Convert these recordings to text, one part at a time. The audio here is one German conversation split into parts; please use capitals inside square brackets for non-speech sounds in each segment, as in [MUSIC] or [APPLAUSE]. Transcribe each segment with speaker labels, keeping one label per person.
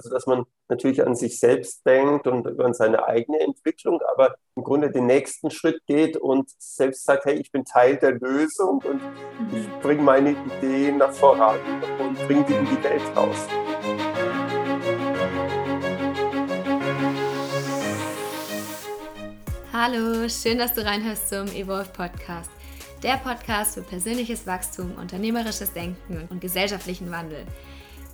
Speaker 1: Also dass man natürlich an sich selbst denkt und an seine eigene Entwicklung, aber im Grunde den nächsten Schritt geht und selbst sagt, hey, ich bin Teil der Lösung und ich bringe meine Ideen nach voran und bringe die in die Welt raus.
Speaker 2: Hallo, schön, dass du reinhörst zum Evolve Podcast. Der Podcast für persönliches Wachstum, unternehmerisches Denken und gesellschaftlichen Wandel.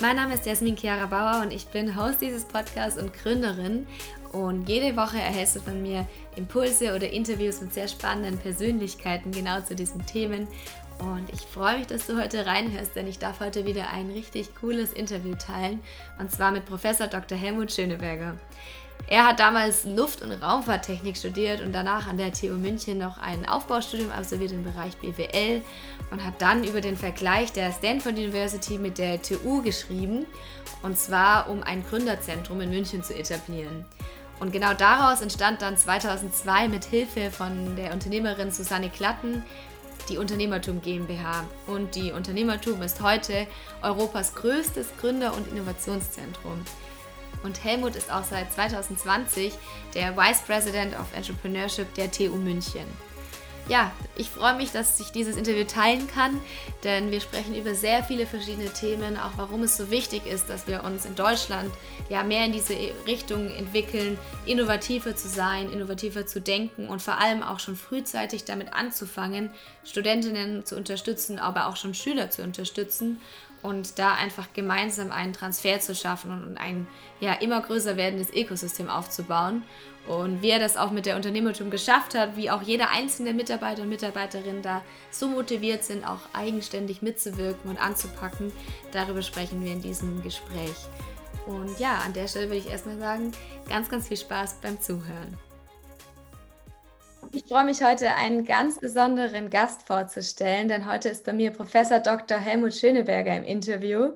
Speaker 2: Mein Name ist Jasmin Chiara Bauer und ich bin Host dieses Podcasts und Gründerin. Und jede Woche erhältst du von mir Impulse oder Interviews mit sehr spannenden Persönlichkeiten genau zu diesen Themen. Und ich freue mich, dass du heute reinhörst, denn ich darf heute wieder ein richtig cooles Interview teilen. Und zwar mit Professor Dr. Helmut Schöneberger. Er hat damals Luft- und Raumfahrttechnik studiert und danach an der TU München noch ein Aufbaustudium absolviert im Bereich BWL und hat dann über den Vergleich der Stanford University mit der TU geschrieben und zwar um ein Gründerzentrum in München zu etablieren. Und genau daraus entstand dann 2002 mit Hilfe von der Unternehmerin Susanne Klatten die Unternehmertum GmbH. Und die Unternehmertum ist heute Europas größtes Gründer- und Innovationszentrum und Helmut ist auch seit 2020 der Vice President of Entrepreneurship der TU München. Ja, ich freue mich, dass ich dieses Interview teilen kann, denn wir sprechen über sehr viele verschiedene Themen, auch warum es so wichtig ist, dass wir uns in Deutschland ja mehr in diese Richtung entwickeln, innovativer zu sein, innovativer zu denken und vor allem auch schon frühzeitig damit anzufangen, Studentinnen zu unterstützen, aber auch schon Schüler zu unterstützen und da einfach gemeinsam einen Transfer zu schaffen und ein ja, immer größer werdendes Ökosystem aufzubauen. Und wie er das auch mit der Unternehmertum geschafft hat, wie auch jeder einzelne Mitarbeiter und Mitarbeiterin da so motiviert sind, auch eigenständig mitzuwirken und anzupacken, darüber sprechen wir in diesem Gespräch. Und ja, an der Stelle würde ich erstmal sagen, ganz, ganz viel Spaß beim Zuhören. Ich freue mich heute einen ganz besonderen Gast vorzustellen, denn heute ist bei mir Professor Dr. Helmut Schöneberger im Interview.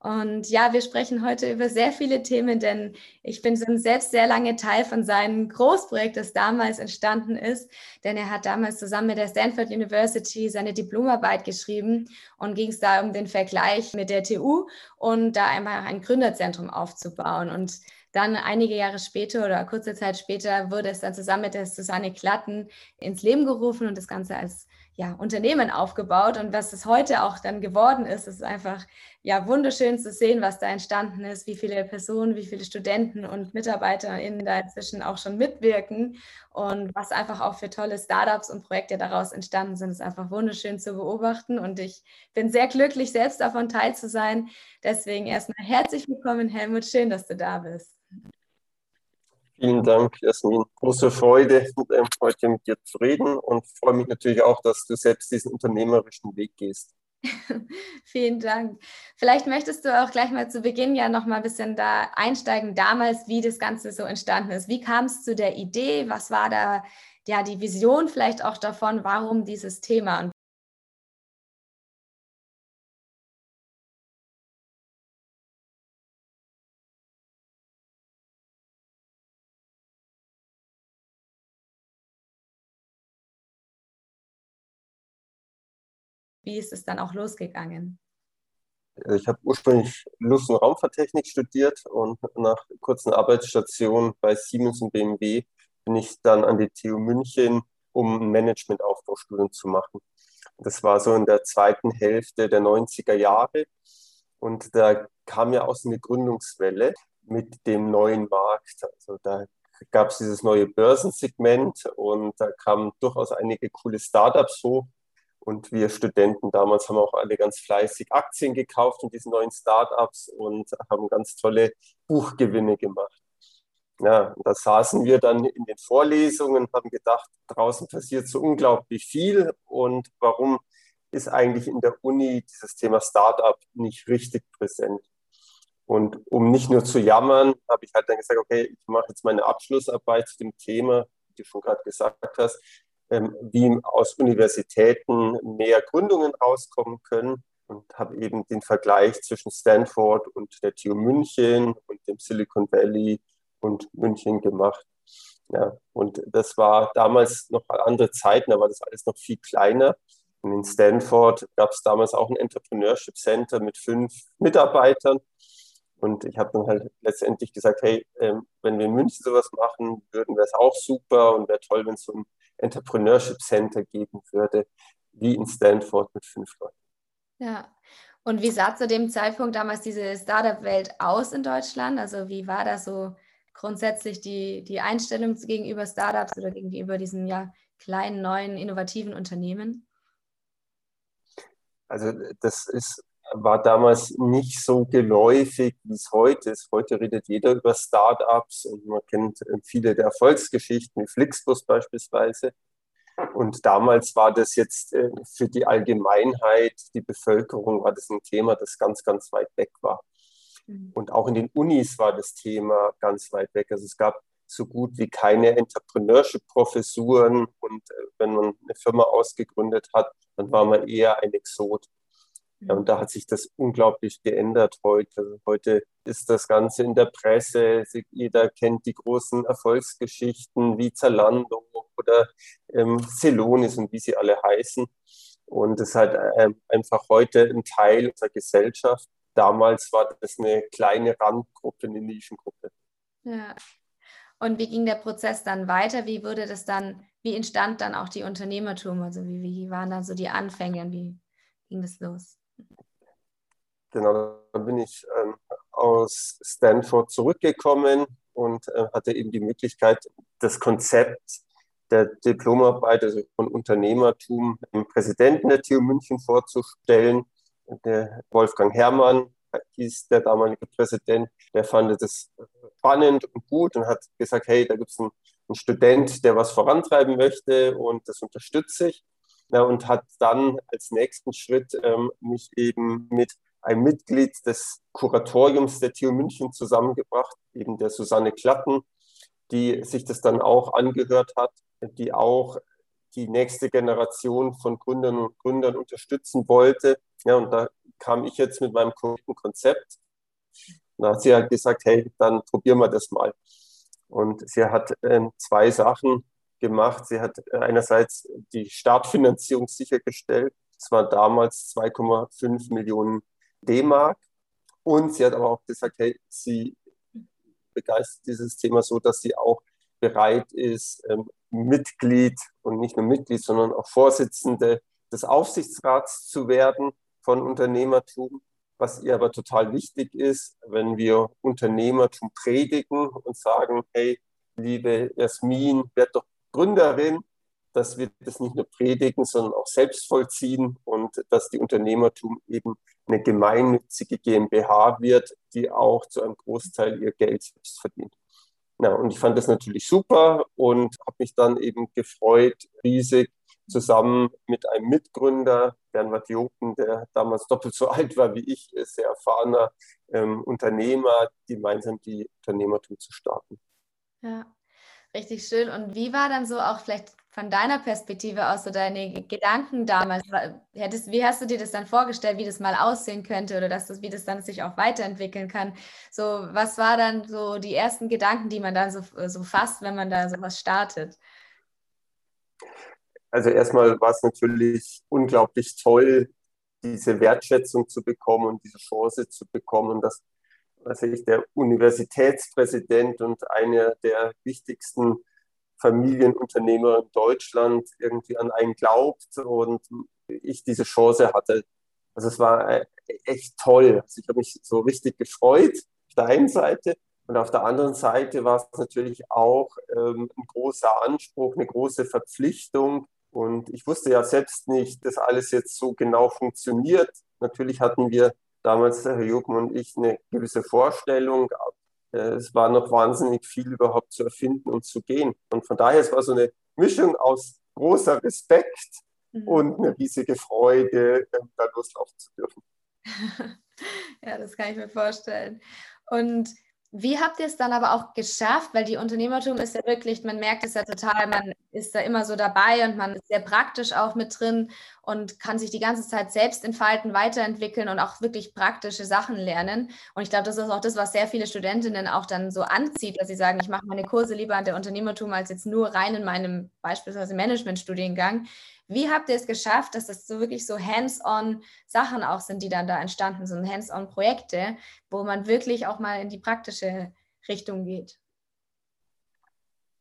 Speaker 2: Und ja, wir sprechen heute über sehr viele Themen, denn ich bin selbst sehr lange Teil von seinem Großprojekt, das damals entstanden ist. Denn er hat damals zusammen mit der Stanford University seine Diplomarbeit geschrieben und ging es da um den Vergleich mit der TU und da einfach ein Gründerzentrum aufzubauen. Und dann einige Jahre später oder kurze Zeit später wurde es dann zusammen mit der Susanne Klatten ins Leben gerufen und das Ganze als ja, Unternehmen aufgebaut. Und was es heute auch dann geworden ist, ist einfach ja wunderschön zu sehen, was da entstanden ist, wie viele Personen, wie viele Studenten und MitarbeiterInnen da inzwischen auch schon mitwirken und was einfach auch für tolle Startups und Projekte daraus entstanden sind, ist einfach wunderschön zu beobachten. Und ich bin sehr glücklich, selbst davon teil zu sein. Deswegen erstmal herzlich willkommen, Helmut. Schön, dass du da bist.
Speaker 1: Vielen Dank, Jasmin. Große Freude, heute mit dir zu reden und freue mich natürlich auch, dass du selbst diesen unternehmerischen Weg gehst. [LAUGHS]
Speaker 2: Vielen Dank. Vielleicht möchtest du auch gleich mal zu Beginn ja noch mal ein bisschen da einsteigen, damals, wie das Ganze so entstanden ist. Wie kam es zu der Idee? Was war da ja die Vision vielleicht auch davon? Warum dieses Thema? Wie ist es dann auch losgegangen?
Speaker 1: Ich habe ursprünglich Luft- und Raumfahrttechnik studiert und nach kurzen Arbeitsstationen bei Siemens und BMW bin ich dann an die TU München, um ein Managementaufbaustudium zu machen. Das war so in der zweiten Hälfte der 90er Jahre und da kam ja auch so eine Gründungswelle mit dem neuen Markt. Also da gab es dieses neue Börsensegment und da kamen durchaus einige coole Startups hoch und wir Studenten damals haben auch alle ganz fleißig Aktien gekauft in diesen neuen Startups und haben ganz tolle Buchgewinne gemacht. Ja, da saßen wir dann in den Vorlesungen und haben gedacht, draußen passiert so unglaublich viel und warum ist eigentlich in der Uni dieses Thema Startup nicht richtig präsent? Und um nicht nur zu jammern, habe ich halt dann gesagt, okay, ich mache jetzt meine Abschlussarbeit zu dem Thema, wie du schon gerade gesagt hast, wie aus Universitäten mehr Gründungen rauskommen können und habe eben den Vergleich zwischen Stanford und der TU München und dem Silicon Valley und München gemacht. Ja, und das war damals noch andere Zeiten, da war das alles noch viel kleiner. Und in Stanford gab es damals auch ein Entrepreneurship Center mit fünf Mitarbeitern. Und ich habe dann halt letztendlich gesagt, hey, ähm, wenn wir in München sowas machen würden, wäre es auch super und wäre toll, wenn es so ein Entrepreneurship Center geben würde, wie in Stanford mit fünf Leuten.
Speaker 2: Ja. Und wie sah zu dem Zeitpunkt damals diese Startup-Welt aus in Deutschland? Also wie war da so grundsätzlich die, die Einstellung gegenüber Startups oder gegenüber diesen ja, kleinen, neuen, innovativen Unternehmen?
Speaker 1: Also das ist, war damals nicht so geläufig, wie es heute ist. Heute redet jeder über Startups und man kennt viele der Erfolgsgeschichten, wie Flixbus beispielsweise. Und damals war das jetzt äh, für die Allgemeinheit, die Bevölkerung, war das ein Thema, das ganz, ganz weit weg war. Mhm. Und auch in den Unis war das Thema ganz weit weg. Also es gab so gut wie keine Entrepreneurship-Professuren. Und äh, wenn man eine Firma ausgegründet hat, dann war man eher ein Exot. Ja, und da hat sich das unglaublich geändert heute. Heute ist das Ganze in der Presse. Jeder kennt die großen Erfolgsgeschichten wie Zalando oder ähm, Celonis und wie sie alle heißen. Und es ist halt äh, einfach heute ein Teil unserer Gesellschaft. Damals war das eine kleine Randgruppe, eine Nischengruppe.
Speaker 2: Ja. Und wie ging der Prozess dann weiter? Wie wurde das dann, wie entstand dann auch die Unternehmertum? Also wie, wie waren dann so die Anfänge? Wie ging das los?
Speaker 1: Genau, dann bin ich ähm, aus Stanford zurückgekommen und äh, hatte eben die Möglichkeit, das Konzept der Diplomarbeit, also von Unternehmertum, dem Präsidenten der TU München vorzustellen. Der Wolfgang Herrmann hieß der damalige Präsident, der fand das spannend und gut und hat gesagt, hey, da gibt es einen, einen, Student, der was vorantreiben möchte und das unterstütze ich. Ja, und hat dann als nächsten Schritt ähm, mich eben mit ein Mitglied des Kuratoriums der TU München zusammengebracht, eben der Susanne Klatten, die sich das dann auch angehört hat, die auch die nächste Generation von Gründern und Gründern unterstützen wollte. Ja, und da kam ich jetzt mit meinem Konzept. Da hat sie halt gesagt, hey, dann probieren wir das mal. Und sie hat äh, zwei Sachen gemacht. Sie hat einerseits die Startfinanzierung sichergestellt. Es waren damals 2,5 Millionen D-Mark. Und sie hat aber auch gesagt, hey, sie begeistert dieses Thema so, dass sie auch bereit ist, ähm, Mitglied und nicht nur Mitglied, sondern auch Vorsitzende des Aufsichtsrats zu werden von Unternehmertum. Was ihr aber total wichtig ist, wenn wir Unternehmertum predigen und sagen, hey, liebe Jasmin, werd doch Gründerin, dass wir das nicht nur predigen, sondern auch selbst vollziehen und dass die Unternehmertum eben eine gemeinnützige GmbH wird, die auch zu einem Großteil ihr Geld selbst verdient. Ja, und ich fand das natürlich super und habe mich dann eben gefreut, riesig, zusammen mit einem Mitgründer, Bernhard Joken, der damals doppelt so [LAUGHS] alt war wie ich, sehr erfahrener ähm, Unternehmer, gemeinsam die Unternehmertum zu starten.
Speaker 2: Ja, richtig schön. Und wie war dann so auch vielleicht von deiner Perspektive aus so deine Gedanken damals? Hättest, wie hast du dir das dann vorgestellt, wie das mal aussehen könnte oder dass das, wie das dann sich auch weiterentwickeln kann? So, was war dann so die ersten Gedanken, die man dann so, so fasst, wenn man da sowas startet?
Speaker 1: Also erstmal war es natürlich unglaublich toll, diese Wertschätzung zu bekommen und diese Chance zu bekommen, dass was ich, der Universitätspräsident und einer der wichtigsten Familienunternehmer in Deutschland irgendwie an einen glaubt und ich diese Chance hatte. Also es war äh, echt toll. Also ich habe mich so richtig gefreut auf der einen Seite und auf der anderen Seite war es natürlich auch ähm, ein großer Anspruch, eine große Verpflichtung. Und ich wusste ja selbst nicht, dass alles jetzt so genau funktioniert. Natürlich hatten wir damals, Herr Jürgen und ich, eine gewisse Vorstellung, äh, es war noch wahnsinnig viel überhaupt zu erfinden und zu gehen. Und von daher, es war so eine Mischung aus großer Respekt mhm. und eine riesige Freude, ähm, da loslaufen zu dürfen. [LAUGHS]
Speaker 2: ja, das kann ich mir vorstellen. Und wie habt ihr es dann aber auch geschafft? Weil die Unternehmertum ist ja wirklich, man merkt es ja total, man ist da immer so dabei und man ist sehr praktisch auch mit drin und kann sich die ganze Zeit selbst entfalten, weiterentwickeln und auch wirklich praktische Sachen lernen. Und ich glaube, das ist auch das, was sehr viele Studentinnen auch dann so anzieht, dass sie sagen, ich mache meine Kurse lieber an der Unternehmertum als jetzt nur rein in meinem beispielsweise Managementstudiengang. Wie habt ihr es geschafft, dass das so wirklich so hands-on Sachen auch sind, die dann da entstanden sind, hands-on Projekte, wo man wirklich auch mal in die praktische Richtung geht?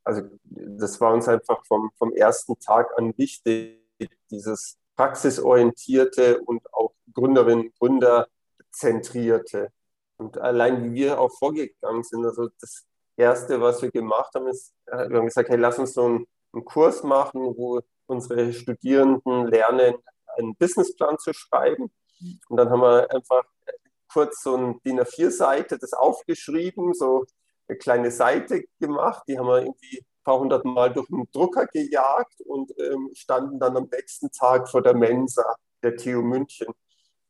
Speaker 1: Also das war uns einfach vom, vom ersten Tag an wichtig, dieses praxisorientierte und auch Gründerinnen, Gründer zentrierte. Und allein wie wir auch vorgegangen sind, also das Erste, was wir gemacht haben, ist, wir haben gesagt, hey, lass uns so einen, einen Kurs machen, wo unsere Studierenden lernen, einen Businessplan zu schreiben. Und dann haben wir einfach kurz so ein DIN A4-Seite das aufgeschrieben, so eine kleine Seite gemacht. Die haben wir irgendwie ein paar hundert Mal durch den Drucker gejagt und ähm, standen dann am nächsten Tag vor der Mensa der TU München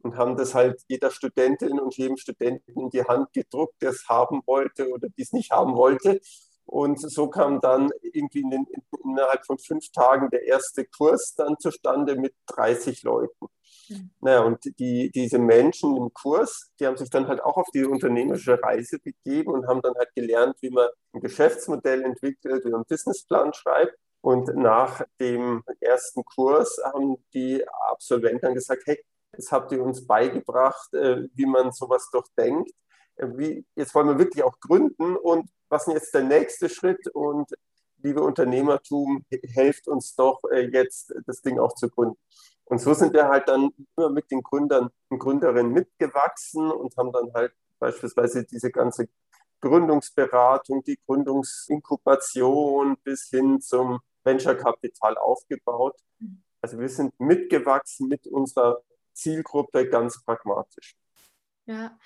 Speaker 1: und haben das halt jeder Studentin und jedem Studenten in die Hand gedruckt, der es haben wollte oder die es nicht haben wollte. Und so kam dann irgendwie in den, innerhalb von fünf Tagen der erste Kurs dann zustande mit 30 Leuten. Mhm. Naja, und die, diese Menschen im Kurs, die haben sich dann halt auch auf die unternehmerische Reise begeben und haben dann halt gelernt, wie man ein Geschäftsmodell entwickelt, wie man einen Businessplan schreibt. Und nach dem ersten Kurs haben die Absolventen dann gesagt, hey, das habt ihr uns beigebracht, äh, wie man sowas doch denkt. Äh, wie, jetzt wollen wir wirklich auch gründen und was ist jetzt der nächste Schritt? Und liebe Unternehmertum, helft uns doch äh, jetzt, das Ding auch zu gründen. Und so sind wir halt dann immer mit den Gründern und Gründerinnen mitgewachsen und haben dann halt beispielsweise diese ganze Gründungsberatung, die Gründungsinkubation bis hin zum Venture-Kapital aufgebaut. Also wir sind mitgewachsen mit unserer Zielgruppe ganz pragmatisch.
Speaker 2: Ja,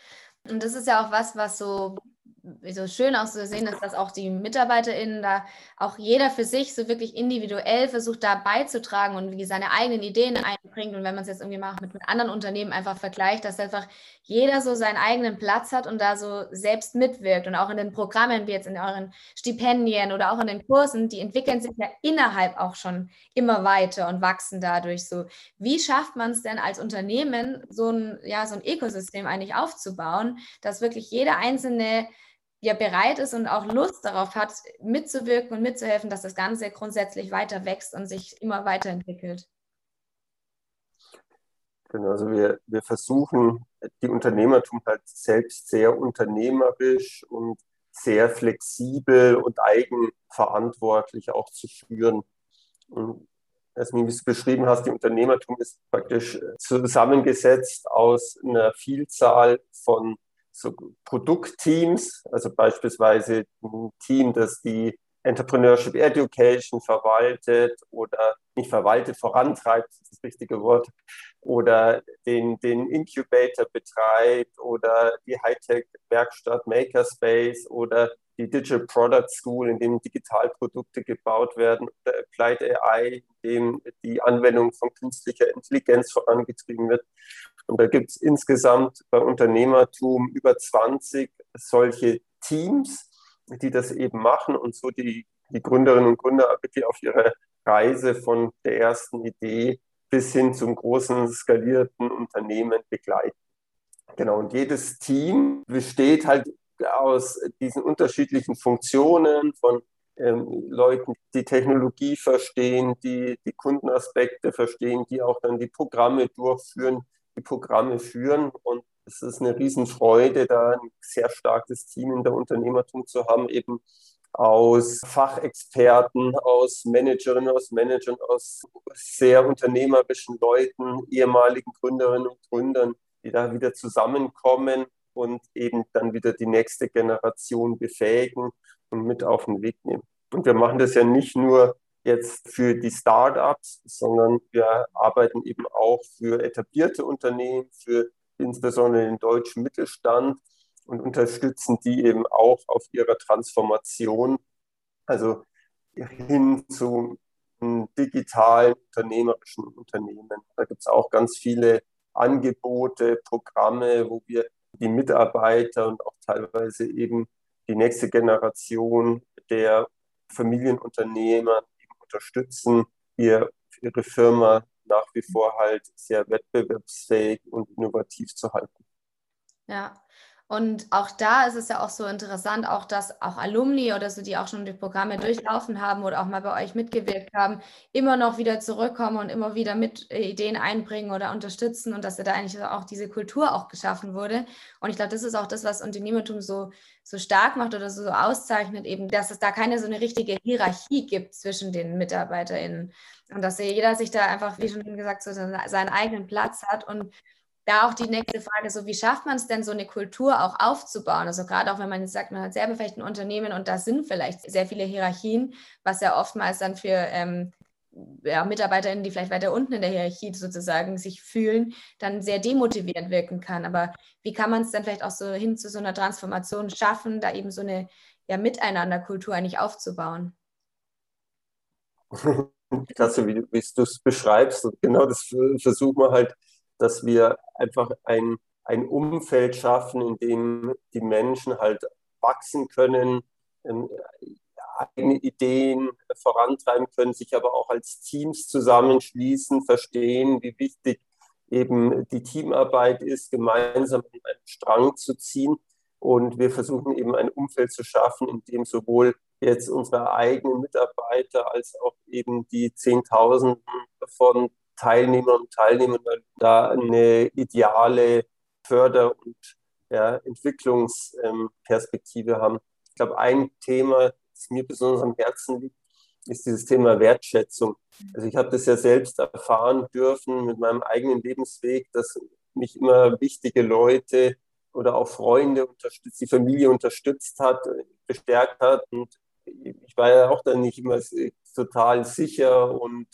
Speaker 2: und das ist ja auch was, was so so schön auch zu sehen dass auch die MitarbeiterInnen da auch jeder für sich so wirklich individuell versucht, da beizutragen und wie seine eigenen Ideen einbringt. Und wenn man es jetzt irgendwie mal mit, mit anderen Unternehmen einfach vergleicht, dass einfach jeder so seinen eigenen Platz hat und da so selbst mitwirkt. Und auch in den Programmen, wie jetzt in euren Stipendien oder auch in den Kursen, die entwickeln sich ja innerhalb auch schon immer weiter und wachsen dadurch so. Wie schafft man es denn als Unternehmen, so ein, ja, so ein Ökosystem eigentlich aufzubauen, dass wirklich jeder einzelne ja bereit ist und auch Lust darauf hat, mitzuwirken und mitzuhelfen, dass das Ganze grundsätzlich weiter wächst und sich immer weiterentwickelt.
Speaker 1: Genau, also wir, wir versuchen, die Unternehmertum halt selbst sehr unternehmerisch und sehr flexibel und eigenverantwortlich auch zu führen. Und wie du es beschrieben hast, die Unternehmertum ist praktisch zusammengesetzt aus einer Vielzahl von so Produktteams, also beispielsweise ein Team, das die Entrepreneurship Education verwaltet oder nicht verwaltet, vorantreibt, das ist das richtige Wort, oder den, den Incubator betreibt oder die Hightech-Werkstatt Makerspace oder die Digital Product School, in dem Digitalprodukte gebaut werden, oder Applied AI, in dem die Anwendung von künstlicher Intelligenz vorangetrieben wird. Und da gibt es insgesamt bei Unternehmertum über 20 solche Teams, die das eben machen und so die, die Gründerinnen und Gründer wirklich auf ihre Reise von der ersten Idee bis hin zum großen skalierten Unternehmen begleiten. Genau, und jedes Team besteht halt aus diesen unterschiedlichen Funktionen von ähm, Leuten, die Technologie verstehen, die die Kundenaspekte verstehen, die auch dann die Programme durchführen, die Programme führen. Und es ist eine Riesenfreude, da ein sehr starkes Team in der Unternehmertum zu haben, eben aus Fachexperten, aus Managerinnen, aus Managern, aus sehr unternehmerischen Leuten, ehemaligen Gründerinnen und Gründern, die da wieder zusammenkommen und eben dann wieder die nächste Generation befähigen und mit auf den Weg nehmen. Und wir machen das ja nicht nur jetzt für die Startups, sondern wir arbeiten eben auch für etablierte Unternehmen, für insbesondere den deutschen Mittelstand und unterstützen die eben auch auf ihrer Transformation, also hin zu digitalen unternehmerischen Unternehmen. Da gibt es auch ganz viele Angebote, Programme, wo wir die Mitarbeiter und auch teilweise eben die nächste Generation der Familienunternehmer unterstützen, ihr, ihre Firma nach wie vor halt sehr wettbewerbsfähig und innovativ zu halten.
Speaker 2: Ja, Und auch da ist es ja auch so interessant, auch dass auch Alumni oder so, die auch schon die Programme durchlaufen haben oder auch mal bei euch mitgewirkt haben, immer noch wieder zurückkommen und immer wieder mit äh, Ideen einbringen oder unterstützen und dass da eigentlich auch diese Kultur auch geschaffen wurde. Und ich glaube, das ist auch das, was Unternehmertum so, so stark macht oder so, so auszeichnet, eben, dass es da keine so eine richtige Hierarchie gibt zwischen den MitarbeiterInnen und dass jeder sich da einfach, wie schon gesagt, so seinen eigenen Platz hat und da auch die nächste Frage, so wie schafft man es denn, so eine Kultur auch aufzubauen? Also gerade auch wenn man jetzt sagt, man hat selber vielleicht ein Unternehmen und da sind vielleicht sehr viele Hierarchien, was ja oftmals dann für ähm, ja, MitarbeiterInnen, die vielleicht weiter unten in der Hierarchie sozusagen sich fühlen, dann sehr demotivierend wirken kann. Aber wie kann man es dann vielleicht auch so hin zu so einer Transformation schaffen, da eben so eine ja, Miteinanderkultur eigentlich aufzubauen? [LAUGHS]
Speaker 1: Klasse, wie, du es beschreibst. Und genau das versuchen wir halt dass wir einfach ein, ein Umfeld schaffen, in dem die Menschen halt wachsen können, ähm, eigene Ideen vorantreiben können, sich aber auch als Teams zusammenschließen, verstehen, wie wichtig eben die Teamarbeit ist, gemeinsam an einen Strang zu ziehen. Und wir versuchen eben ein Umfeld zu schaffen, in dem sowohl jetzt unsere eigenen Mitarbeiter als auch eben die Zehntausenden von Teilnehmer und Teilnehmern da eine ideale Förder- und ja, Entwicklungsperspektive haben. Ich glaube, ein Thema, das mir besonders am Herzen liegt, ist dieses Thema Wertschätzung. Also ich habe das ja selbst erfahren dürfen mit meinem eigenen Lebensweg, dass mich immer wichtige Leute oder auch Freunde unterstützt, die Familie unterstützt hat, bestärkt hat. Und ich war ja auch dann nicht immer total sicher und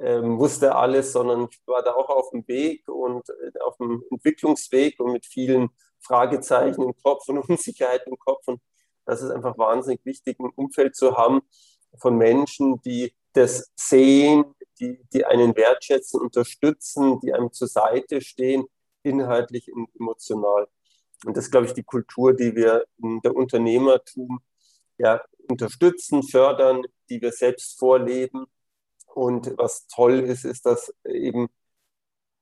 Speaker 1: ähm, wusste alles, sondern ich war da auch auf dem Weg und äh, auf dem Entwicklungsweg und mit vielen Fragezeichen im Kopf und [LAUGHS] Unsicherheit im Kopf. Und das ist einfach wahnsinnig wichtig, ein Umfeld zu haben von Menschen, die das sehen, die, die einen wertschätzen, unterstützen, die einem zur Seite stehen, inhaltlich und emotional. Und das ist, glaube ich, die Kultur, die wir in der Unternehmertum ja, unterstützen, fördern, die wir selbst vorleben und was toll ist, ist, dass eben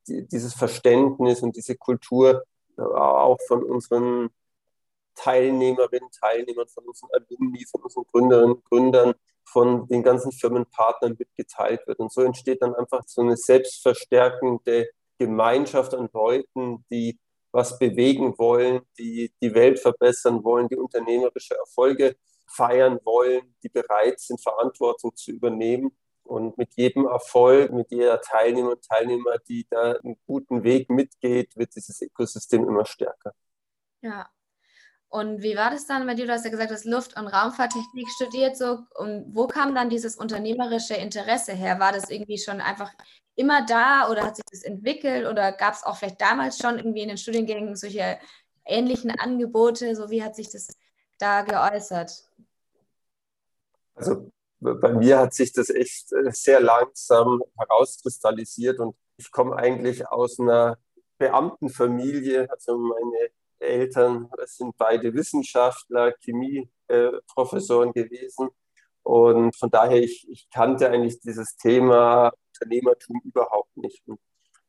Speaker 1: dieses Verständnis und diese Kultur auch von unseren Teilnehmerinnen, Teilnehmern, von unseren Alumni, von unseren Gründerinnen Gründern, von den ganzen Firmenpartnern mitgeteilt wird. Und so entsteht dann einfach so eine selbstverstärkende Gemeinschaft an Leuten, die was bewegen wollen, die die Welt verbessern wollen, die unternehmerische Erfolge feiern wollen, die bereit sind, Verantwortung zu übernehmen und mit jedem Erfolg, mit jeder Teilnehmer und Teilnehmer, die da einen guten Weg mitgeht, wird dieses Ökosystem immer stärker.
Speaker 2: Ja. Und wie war das dann bei dir? Du hast ja gesagt, du hast Luft- und Raumfahrttechnik studiert. So. Und wo kam dann dieses unternehmerische Interesse her? War das irgendwie schon einfach immer da oder hat sich das entwickelt? Oder gab es auch vielleicht damals schon irgendwie in den Studiengängen solche ähnlichen Angebote? So wie hat sich das da geäußert?
Speaker 1: Also bei mir hat sich das echt äh, sehr langsam herauskristallisiert und ich komme eigentlich aus einer Beamtenfamilie. Also meine Eltern sind beide Wissenschaftler, Chemieprofessoren gewesen. Und von daher, ich, ich kannte eigentlich dieses Thema Unternehmertum überhaupt nicht. Und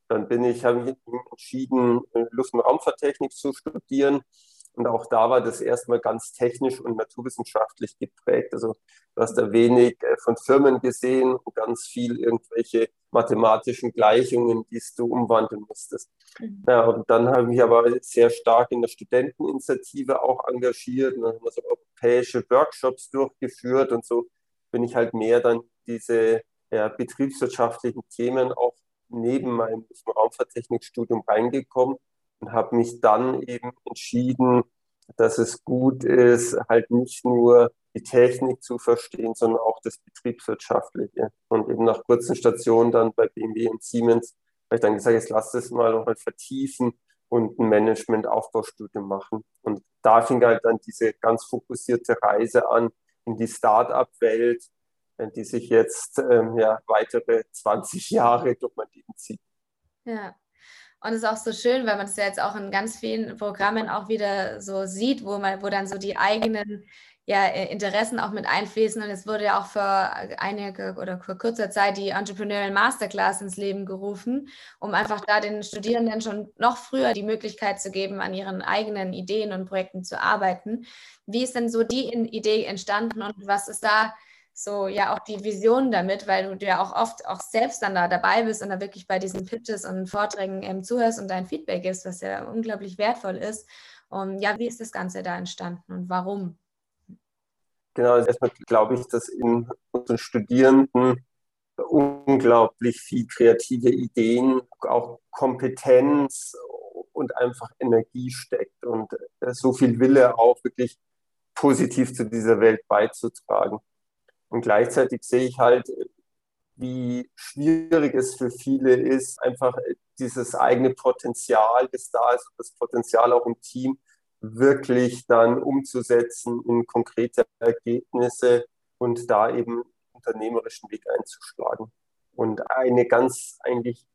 Speaker 1: dann bin ich, habe ich entschieden, Luft- und Raumfahrttechnik zu studieren und auch da war das erstmal ganz technisch und naturwissenschaftlich geprägt. Also du hast da wenig äh, von Firmen gesehen und ganz viel irgendwelche mathematischen Gleichungen, die du umwandeln musstest. Mhm. Ja, und dann habe ich mich aber sehr stark in der Studenteninitiative auch engagiert. Und dann haben wir so europäische Workshops durchgeführt und so bin ich halt mehr dann diese ja, betriebswirtschaftlichen Themen auch neben meinem Raumfahrttechnikstudium reingekommen und habe mich dann eben entschieden, dass es gut ist, halt nicht nur die Technik zu verstehen, sondern auch das Betriebswirtschaftliche. Und eben nach kurzen Stationen dann bei BMW und Siemens habe ich dann gesagt, jetzt lass das mal noch mal vertiefen und ein Management-Aufbaustudium machen. Und da fing halt dann diese ganz fokussierte Reise an in die Start-up-Welt, die sich jetzt ähm, ja, weitere 20 Jahre durch mein Leben zieht.
Speaker 2: Ja, Und es ist auch so schön, weil man es ja jetzt auch in ganz vielen Programmen auch wieder so sieht, wo man, wo dann so die eigenen ja, äh, Interessen auch mit einfließen. Und es wurde ja auch vor einige oder vor kurzer Zeit die Entrepreneurial Masterclass ins Leben gerufen, um einfach da den Studierenden schon noch früher die Möglichkeit zu geben, an ihren eigenen Ideen und Projekten zu arbeiten. Wie ist denn so die Idee entstanden und was ist da so ja auch die Vision damit, weil du ja auch oft auch selbst dann da dabei bist und da wirklich bei diesen Pitches und Vorträgen ähm, zuhörst und dein Feedback gibst, was ja unglaublich wertvoll ist. Und ja, wie ist das Ganze da entstanden und warum?
Speaker 1: Genau, also erstmal glaube ich, dass in unseren Studierenden unglaublich viel kreative Ideen, auch Kompetenz und einfach Energie steckt und äh, so viel Wille auch wirklich positiv zu dieser Welt beizutragen. Und gleichzeitig sehe ich halt, wie schwierig es für viele ist, einfach dieses eigene Potenzial, das da ist, das Potenzial auch im Team wirklich dann umzusetzen in konkrete Ergebnisse und da eben unternehmerischen Weg einzuschlagen. Und eine ganz eigentlich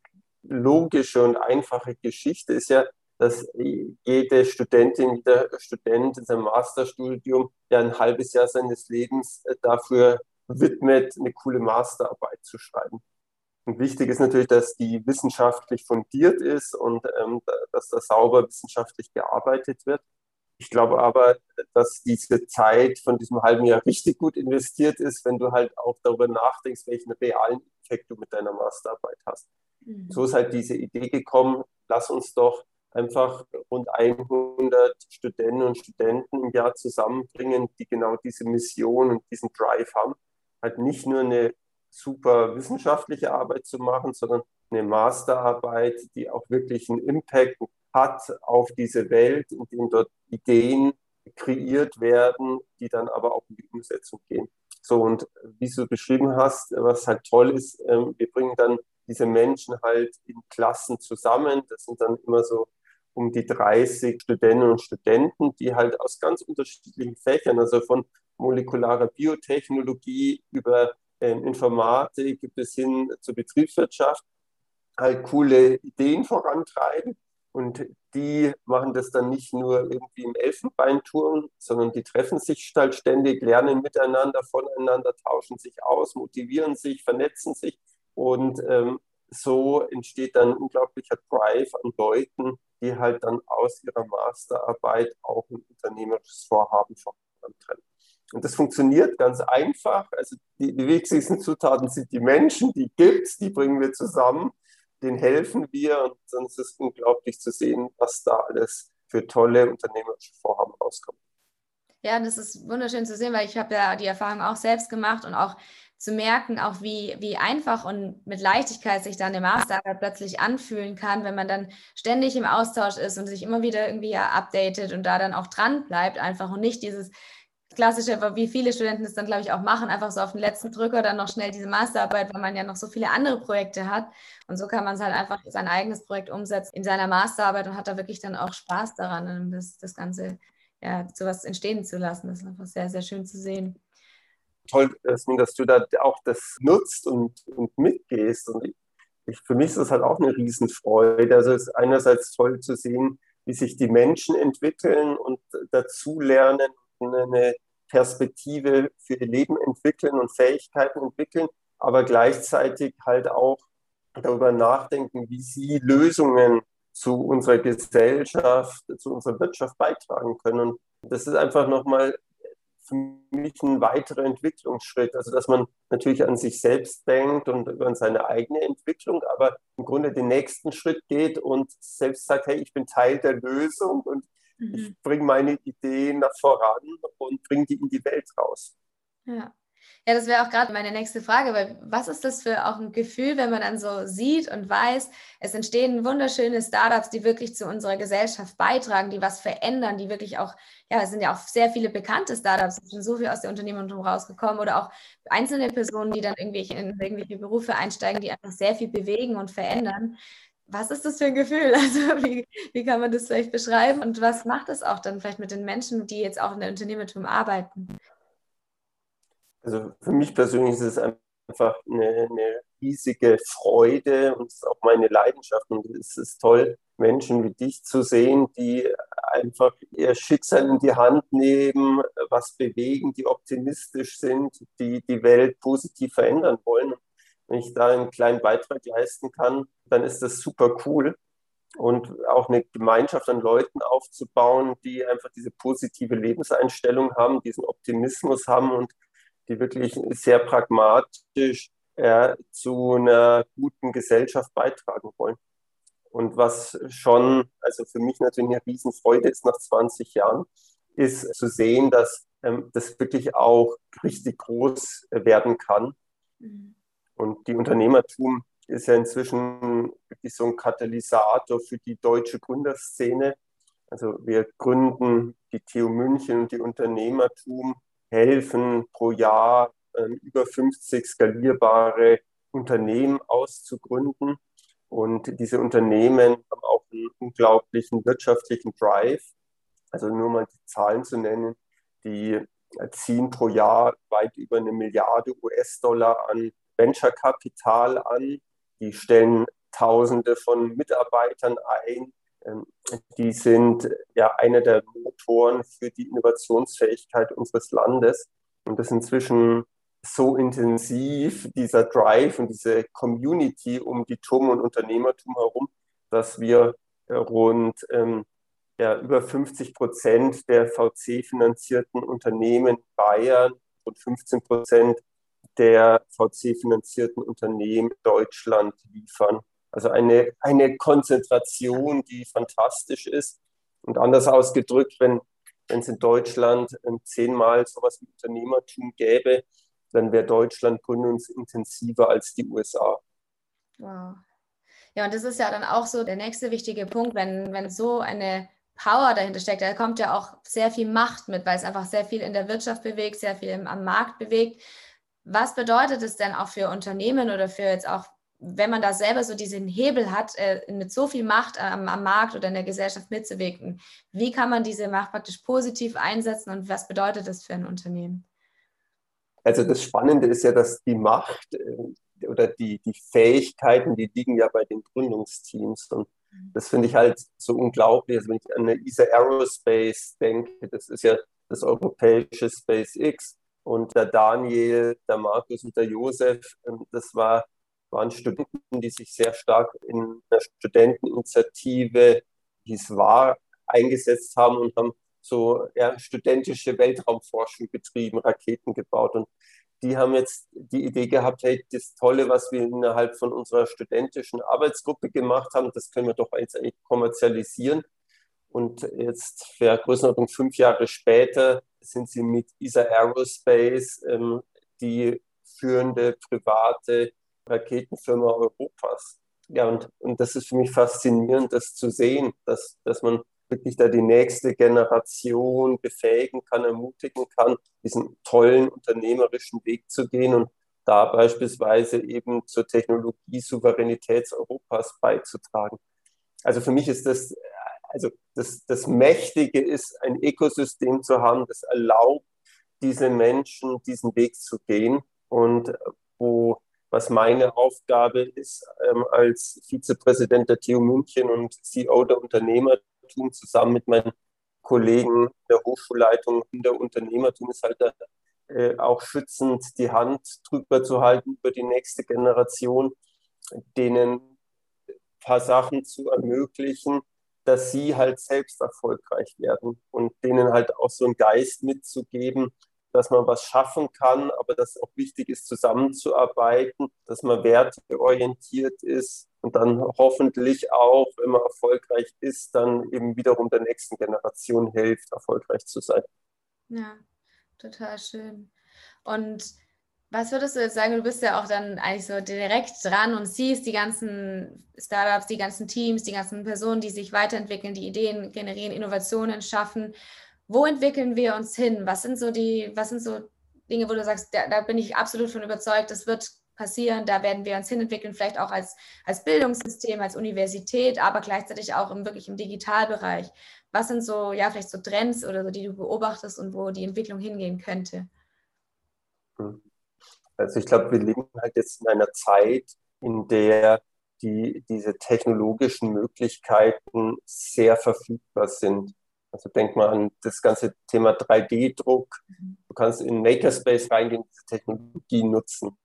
Speaker 1: logische und einfache Geschichte ist ja, dass jede Studentin, jeder Student in seinem Masterstudium ja ein halbes Jahr seines Lebens dafür widmet, eine coole Masterarbeit zu schreiben. Und wichtig ist natürlich, dass die wissenschaftlich fundiert ist und ähm, dass da sauber wissenschaftlich gearbeitet wird. Ich glaube aber, dass diese Zeit von diesem halben Jahr richtig gut investiert ist, wenn du halt auch darüber nachdenkst, welchen realen Effekt du mit deiner Masterarbeit hast. Mhm. So ist halt diese Idee gekommen, lass uns doch einfach rund 100 Studentinnen und Studenten im Jahr zusammenbringen, die genau diese Mission und diesen Drive haben, halt nicht nur eine super wissenschaftliche Arbeit zu machen, sondern eine Masterarbeit, die auch wirklich einen Impact hat auf diese Welt, in dem dort Ideen kreiert werden, die dann aber auch in die Umsetzung gehen. So, und wie du beschrieben hast, was halt toll ist, ähm, wir bringen dann diese Menschen halt in Klassen zusammen. Das sind dann immer so um die 30 Studentinnen und Studenten, die halt aus ganz unterschiedlichen Fächern, also von molekularer Biotechnologie über ähm, Informatik bis hin zur Betriebswirtschaft, halt coole Ideen vorantreiben. Und die machen das dann nicht nur irgendwie im Elfenbeinturm, sondern die treffen sich halt ständig, lernen miteinander, voneinander, tauschen sich aus, motivieren sich, vernetzen sich. Und ähm, so entsteht dann unglaublicher Drive an Leuten, die halt dann aus ihrer Masterarbeit auch ein unternehmerisches Vorhaben vorantreiben. Und das funktioniert ganz einfach. Also die, die wichtigsten Zutaten sind die Menschen, die gibt es, die bringen wir zusammen, denen helfen wir und dann ist es unglaublich zu sehen, was da alles für tolle unternehmerische Vorhaben rauskommt.
Speaker 2: Ja, das ist wunderschön zu sehen, weil ich habe ja die Erfahrung auch selbst gemacht und auch zu merken, auch wie, wie einfach und mit Leichtigkeit sich dann eine Masterarbeit plötzlich anfühlen kann, wenn man dann ständig im Austausch ist und sich immer wieder irgendwie ja updatet und da dann auch dran bleibt einfach und nicht dieses klassische, wie viele Studenten es dann, glaube ich, auch machen, einfach so auf den letzten Drücker dann noch schnell diese Masterarbeit, weil man ja noch so viele andere Projekte hat. Und so kann man es halt einfach sein eigenes Projekt umsetzen in seiner Masterarbeit und hat da wirklich dann auch Spaß daran, das, das Ganze ja, zu was entstehen zu lassen. Das ist einfach sehr, sehr schön zu sehen
Speaker 1: toll, Jasmin, dass du da auch das nutzt und, und mitgehst. Und ich, für mich ist das halt auch eine Riesenfreude. Also es ist einerseits toll zu sehen, wie sich die Menschen entwickeln und dazulernen, eine Perspektive für ihr Leben entwickeln und Fähigkeiten entwickeln, aber gleichzeitig halt auch darüber nachdenken, wie sie Lösungen zu unserer Gesellschaft, zu unserer Wirtschaft beitragen können. Und das ist einfach nochmal für mich ein weiterer Entwicklungsschritt. Also, dass man natürlich an sich selbst denkt und an seine eigene Entwicklung, aber im Grunde den nächsten Schritt geht und selbst sagt, hey, ich bin Teil der Lösung und mhm. ich bringe meine Ideen nach voran und bringe die in die Welt raus.
Speaker 2: Ja. Ja, das wäre auch gerade meine nächste Frage, weil was ist das für auch ein Gefühl, wenn man dann so sieht und weiß, es entstehen wunderschöne Startups, die wirklich zu unserer Gesellschaft beitragen, die was verändern, die wirklich auch, ja, es sind ja auch sehr viele bekannte Startups, es sind so viel aus der Unternehmertum rausgekommen oder auch einzelne Personen, die dann irgendwelche, in irgendwelche Berufe einsteigen, die einfach sehr viel bewegen und verändern. Was ist das für ein Gefühl? [LAUGHS] Also wie, wie kann man das vielleicht beschreiben und was macht es auch dann vielleicht mit den Menschen, die jetzt auch in der Unternehmertum arbeiten?
Speaker 1: Also für mich persönlich ist es einfach eine, eine riesige Freude und es ist auch meine Leidenschaft. Und es ist toll, Menschen wie dich zu sehen, die einfach ihr Schicksal in die Hand nehmen, was bewegen, die optimistisch sind, die die Welt positiv verändern wollen. Wenn ich da einen kleinen Beitrag leisten kann, dann ist das super cool. Und auch eine Gemeinschaft an Leuten aufzubauen, die einfach diese positive Lebenseinstellung haben, diesen Optimismus haben und die wirklich sehr pragmatisch äh, zu einer guten Gesellschaft beitragen wollen. Und was schon, also für mich natürlich eine Riesenfreude ist nach 20 Jahren, ist zu sehen, dass ähm, das wirklich auch richtig groß werden kann. Mhm. Und die Unternehmertum ist ja inzwischen wirklich so ein Katalysator für die deutsche Gründerszene. Also wir gründen die TU München und die Unternehmertum helfen pro Jahr äh, über 50 skalierbare Unternehmen auszugründen. Und diese Unternehmen haben auch einen unglaublichen wirtschaftlichen Drive. Also nur mal die Zahlen zu nennen, die ziehen pro Jahr weit über eine Milliarde US-Dollar an Venture-Kapital an. Die stellen Tausende von Mitarbeitern ein. Ähm, die sind ja einer der Motoren für die Innovationsfähigkeit unseres Landes. Und das inzwischen so intensiv, dieser Drive und diese Community um die TUM und Unternehmertum herum, dass wir äh, rund ähm, ja, über 50 Prozent der VC-finanzierten Unternehmen in Bayern und 15 Prozent der VC-finanzierten Unternehmen Deutschland liefern. Also eine, eine Konzentration, die fantastisch ist. Und anders ausgedrückt, wenn es in Deutschland ähm, zehnmal sowas wie Unternehmertum gäbe, dann wäre Deutschland gründungsintensiver als die USA.
Speaker 2: Wow. Ja, und das ist ja dann auch so der nächste wichtige Punkt, wenn, wenn so eine Power dahinter steckt, da kommt ja auch sehr viel Macht mit, weil es einfach sehr viel in der Wirtschaft bewegt, sehr viel am Markt bewegt. Was bedeutet es denn auch für Unternehmen oder für jetzt auch, wenn man da selber so diesen Hebel hat, äh, mit so viel Macht am, am, Markt oder in der Gesellschaft mitzuwirken? Wie kann man diese Macht praktisch positiv einsetzen und was bedeutet das für ein Unternehmen?
Speaker 1: Also das Spannende ist ja, dass die Macht äh, oder die, die Fähigkeiten, die liegen ja bei den Gründungsteams. Und mhm. das finde ich halt so unglaublich. Also wenn ich an eine ESA Aerospace denke, das ist ja das europäische SpaceX und der Daniel, der Markus und der Josef, ähm, das war, waren Studenten, die sich sehr stark in der Studenteninitiative, die es war, eingesetzt haben und haben so ja, studentische Weltraumforschung betrieben, Raketen gebaut. Und die haben jetzt die Idee gehabt, hey, das Tolle, was wir innerhalb von unserer studentischen Arbeitsgruppe gemacht haben, das können wir doch jetzt eigentlich kommerzialisieren. Und jetzt für Größenordnung fünf Jahre später sind sie mit ESA Aerospace ähm, die führende private Raketenfirma Europas. Ja, und, und das ist für mich faszinierend, das zu sehen, dass, dass man wirklich da die nächste Generation befähigen kann, ermutigen kann, diesen tollen unternehmerischen Weg zu gehen und da beispielsweise eben zur Technologiesouveränität Europas beizutragen. Also für mich ist das also das, das Mächtige ist, ein Ökosystem zu haben, das erlaubt, diese Menschen diesen Weg zu gehen und wo was meine Aufgabe ist, ähm, als Vizepräsident der TU München und CEO der Unternehmertum zusammen mit meinen Kollegen der Hochschulleitung und der Unternehmertum ist halt äh, auch schützend die Hand drüber zu halten über die nächste Generation, denen ein paar Sachen zu ermöglichen, dass sie halt selbst erfolgreich werden und denen halt auch so einen Geist mitzugeben, dass man was schaffen kann, aber dass auch wichtig ist, zusammenzuarbeiten, dass man werteorientiert ist und dann hoffentlich auch, wenn man erfolgreich ist, dann eben wiederum der nächsten Generation hilft, erfolgreich zu sein.
Speaker 2: Ja, total schön. Und was würdest du jetzt sagen? Du bist ja auch dann eigentlich so direkt dran und siehst die ganzen Startups, die ganzen Teams, die ganzen Personen, die sich weiterentwickeln, die Ideen generieren, Innovationen schaffen. Wo entwickeln wir uns hin? Was sind so die, was sind so Dinge, wo du sagst, da, da bin ich absolut von überzeugt, das wird passieren, da werden wir uns hinentwickeln, vielleicht auch als, als Bildungssystem, als Universität, aber gleichzeitig auch im wirklich im Digitalbereich. Was sind so, ja, vielleicht so Trends oder so, die du beobachtest und wo die Entwicklung hingehen könnte?
Speaker 1: Hm. Also ich glaube, wir leben halt jetzt in einer Zeit, in der die, diese technologischen Möglichkeiten sehr verfügbar sind. Also denk mal an das ganze Thema 3D-Druck. Du kannst in Makerspace reingehen, diese Technologie nutzen.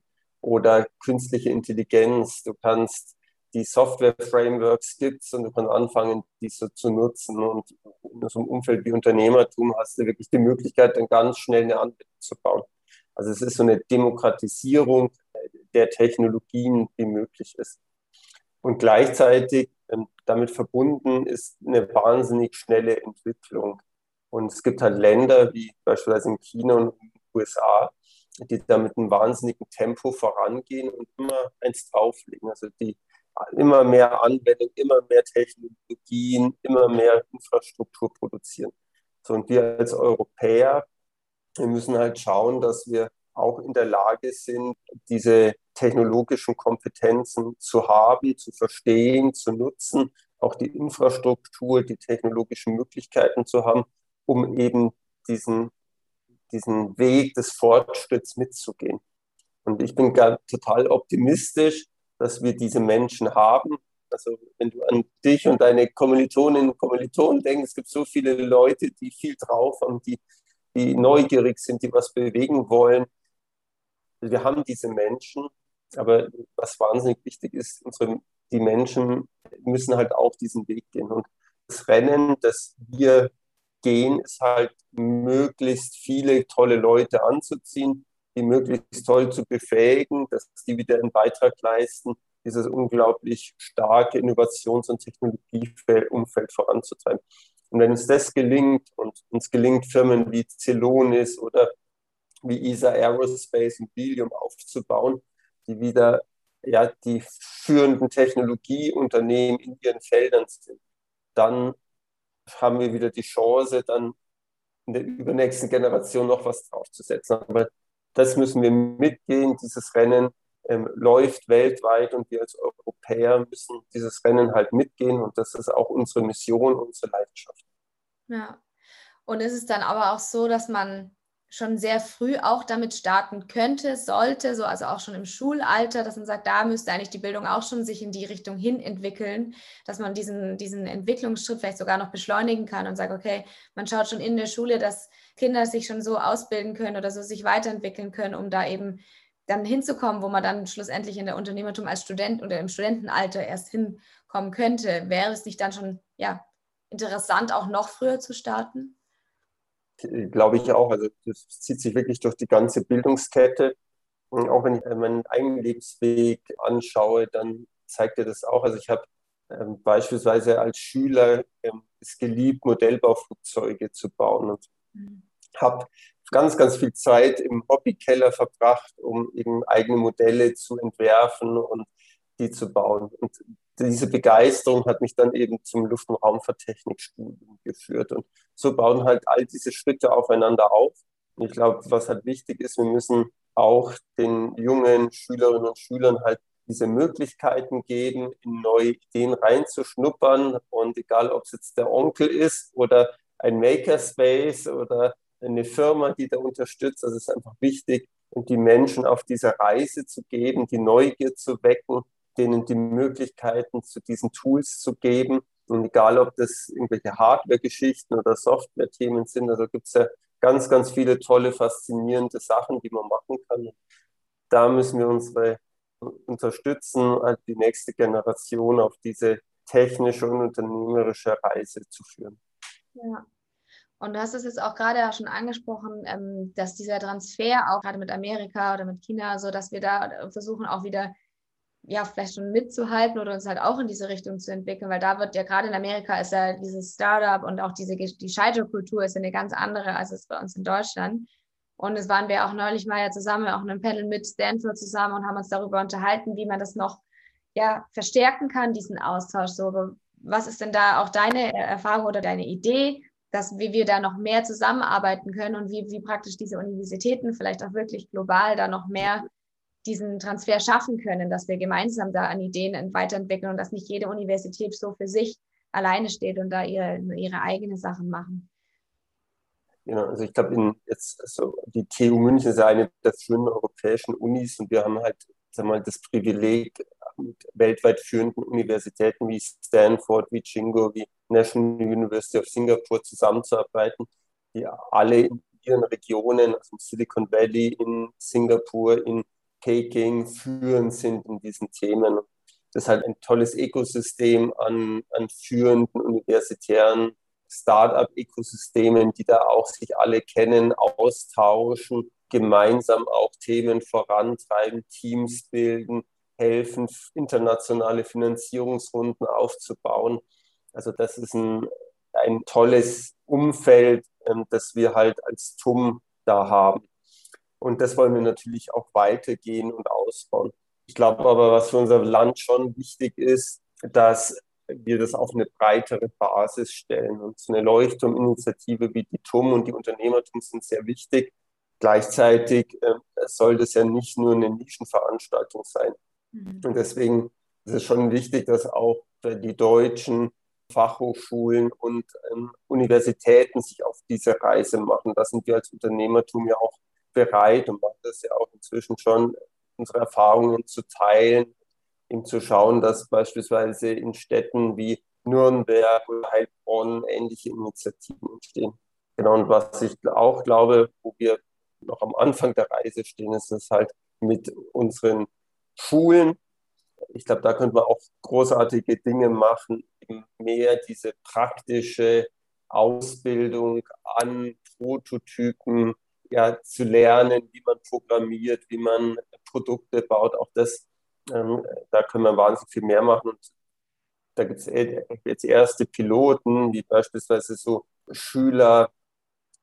Speaker 1: Oder künstliche Intelligenz. Du kannst die Software-Frameworks gibt und du kannst anfangen, diese zu nutzen. Und in so einem Umfeld wie Unternehmertum hast du wirklich die Möglichkeit, dann ganz schnell eine Anwendung zu bauen. Also es ist so eine Demokratisierung der Technologien, die möglich ist. Und gleichzeitig ähm, damit verbunden ist eine wahnsinnig schnelle Entwicklung. Und es gibt halt Länder wie beispielsweise in China und in den USA, die da mit einem wahnsinnigen Tempo vorangehen und immer eins drauflegen. Also die immer mehr Anwendung, immer mehr Technologien, immer mehr Infrastruktur produzieren. So, und wir als Europäer, wir müssen halt schauen, dass wir auch in der Lage sind, diese technologischen Kompetenzen zu haben, zu verstehen, zu nutzen, auch die Infrastruktur, die technologischen Möglichkeiten zu haben, um eben diesen, diesen Weg des Fortschritts mitzugehen. Und ich bin total optimistisch, dass wir diese Menschen haben. Also wenn du an dich und deine Kommilitoninnen und Kommilitonen denkst, es gibt so viele Leute, die viel drauf haben, die, die neugierig sind, die was bewegen wollen. Wir haben diese Menschen, aber was wahnsinnig wichtig ist, unsere, die Menschen müssen halt auch diesen Weg gehen. Und das Rennen, das wir gehen, ist halt möglichst viele tolle Leute anzuziehen, die möglichst toll zu befähigen, dass die wieder einen Beitrag leisten, dieses unglaublich starke Innovations- und Technologieumfeld voranzutreiben. Und wenn uns das gelingt und uns gelingt, Firmen wie Celonis oder wie ESA Aerospace und Bilium aufzubauen, die wieder ja, die führenden Technologieunternehmen in ihren Feldern sind, dann haben wir wieder die Chance, dann in der übernächsten Generation noch was draufzusetzen. Aber das müssen wir mitgehen. Dieses Rennen ähm, läuft weltweit und wir als Europäer müssen dieses Rennen halt mitgehen und das ist auch unsere Mission, unsere Leidenschaft.
Speaker 2: Ja, und ist es dann aber auch so, dass man schon sehr früh auch damit starten könnte, sollte, so also auch schon im Schulalter, dass man sagt, da müsste eigentlich die Bildung auch schon sich in die Richtung hin entwickeln, dass man diesen, diesen Entwicklungsschritt vielleicht sogar noch beschleunigen kann und sagt, okay, man schaut schon in der Schule, dass Kinder sich schon so ausbilden können oder so sich weiterentwickeln können, um da eben dann hinzukommen, wo man dann schlussendlich in der Unternehmertum als Student oder im Studentenalter erst hinkommen könnte. Wäre es nicht dann schon ja, interessant, auch noch früher zu starten?
Speaker 1: Glaube ich auch. Also das zieht sich wirklich durch die ganze Bildungskette. Und auch wenn ich meinen eigenen Lebensweg anschaue, dann zeigt er das auch. Also ich habe ähm, beispielsweise als Schüler ähm, es geliebt, Modellbauflugzeuge zu bauen und mhm. habe ganz, ganz viel Zeit im Hobbykeller verbracht, um eben eigene Modelle zu entwerfen und die zu bauen. Und diese Begeisterung hat mich dann eben zum Luft- und Raumfahrttechnikstudium geführt. Und so bauen halt all diese Schritte aufeinander auf. Und ich glaube, was halt wichtig ist, wir müssen auch den jungen Schülerinnen und Schülern halt diese Möglichkeiten geben, in neue Ideen reinzuschnuppern. Und egal, ob es jetzt der Onkel ist oder ein Makerspace oder eine Firma, die da unterstützt, also es ist einfach wichtig, und die Menschen auf dieser Reise zu geben, die Neugier zu wecken denen die Möglichkeiten zu diesen Tools zu geben. Und egal, ob das irgendwelche Hardware-Geschichten oder Software-Themen sind, also gibt es ja ganz, ganz viele tolle, faszinierende Sachen, die man machen kann. Da müssen wir unsere unterstützen, halt die nächste Generation auf diese technische und unternehmerische Reise zu führen.
Speaker 2: Ja. Und du hast es jetzt auch gerade schon angesprochen, ähm, dass dieser Transfer auch gerade mit Amerika oder mit China, so dass wir da versuchen auch wieder ja, vielleicht schon mitzuhalten oder uns halt auch in diese Richtung zu entwickeln, weil da wird ja gerade in Amerika ist ja dieses Startup und auch diese die Scheiterkultur ist ja eine ganz andere als es bei uns in Deutschland. Und es waren wir auch neulich mal ja zusammen, auch in einem Panel mit Stanford zusammen und haben uns darüber unterhalten, wie man das noch ja, verstärken kann, diesen Austausch. So, was ist denn da auch deine Erfahrung oder deine Idee, dass wie wir da noch mehr zusammenarbeiten können und wie, wie praktisch diese Universitäten vielleicht auch wirklich global da noch mehr diesen Transfer schaffen können, dass wir gemeinsam da an Ideen weiterentwickeln und dass nicht jede Universität so für sich alleine steht und da ihre, ihre eigene Sachen machen.
Speaker 1: Genau, also ich glaube, jetzt also die TU München ist ja eine der führenden europäischen Unis und wir haben halt sag mal, das Privileg, mit weltweit führenden Universitäten wie Stanford, wie Jingo, wie National University of Singapore zusammenzuarbeiten, die alle in ihren Regionen, also im Silicon Valley, in Singapur, in Peking führend sind in diesen Themen. Das ist halt ein tolles Ökosystem an, an führenden universitären Start-up-Ökosystemen, die da auch sich alle kennen, austauschen, gemeinsam auch Themen vorantreiben, Teams bilden, helfen, internationale Finanzierungsrunden aufzubauen. Also das ist ein, ein tolles Umfeld, ähm, das wir halt als TUM da haben. Und das wollen wir natürlich auch weitergehen und ausbauen. Ich glaube aber, was für unser Land schon wichtig ist, dass wir das auf eine breitere Basis stellen. Und so eine Leuchtturminitiative wie die TUM und die Unternehmertum sind sehr wichtig. Gleichzeitig äh, soll das ja nicht nur eine Nischenveranstaltung sein. Mhm. Und deswegen ist es schon wichtig, dass auch die deutschen Fachhochschulen und ähm, Universitäten sich auf diese Reise machen. Da sind wir als Unternehmertum ja auch bereit und machen das ja auch inzwischen schon, unsere Erfahrungen zu teilen, eben zu schauen, dass beispielsweise in Städten wie Nürnberg oder Heilbronn ähnliche Initiativen entstehen. Genau, und was ich auch glaube, wo wir noch am Anfang der Reise stehen, ist es halt mit unseren Schulen. Ich glaube, da könnte man auch großartige Dinge machen, mehr diese praktische Ausbildung an Prototypen ja, zu lernen, wie man programmiert, wie man Produkte baut. Auch das, ähm, da können wir wahnsinnig viel mehr machen. Und da gibt es jetzt erste Piloten, wie beispielsweise so Schüler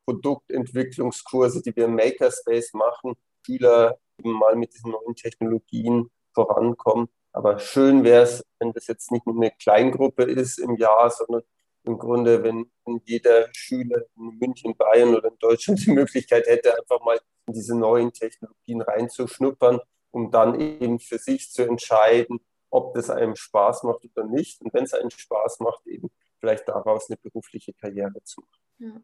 Speaker 1: Produktentwicklungskurse, die wir im Makerspace machen, Schüler mal mit diesen neuen Technologien vorankommen. Aber schön wäre es, wenn das jetzt nicht nur eine Kleingruppe ist im Jahr, sondern im Grunde, wenn jeder Schüler in München, Bayern oder in Deutschland die Möglichkeit hätte, einfach mal in diese neuen Technologien reinzuschnuppern, um dann eben für sich zu entscheiden, ob das einem Spaß macht oder nicht. Und wenn es einen Spaß macht, eben vielleicht daraus eine berufliche Karriere zu machen.
Speaker 2: Ja.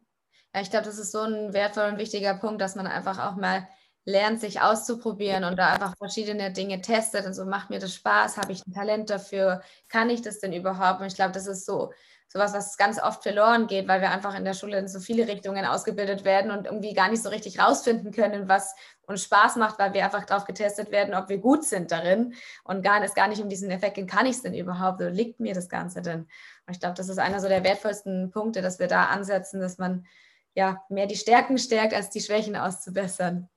Speaker 2: Ja, ich glaube, das ist so ein wertvoller und wichtiger Punkt, dass man einfach auch mal lernt, sich auszuprobieren und da einfach verschiedene Dinge testet und so, macht mir das Spaß, habe ich ein Talent dafür, kann ich das denn überhaupt? Und ich glaube, das ist so sowas, was ganz oft verloren geht, weil wir einfach in der Schule in so viele Richtungen ausgebildet werden und irgendwie gar nicht so richtig rausfinden können, was uns Spaß macht, weil wir einfach darauf getestet werden, ob wir gut sind darin und gar, es gar nicht um diesen Effekt geht, kann ich es denn überhaupt oder liegt mir das Ganze denn? Und ich glaube, das ist einer so der wertvollsten Punkte, dass wir da ansetzen, dass man ja, mehr die Stärken stärkt, als die Schwächen auszubessern.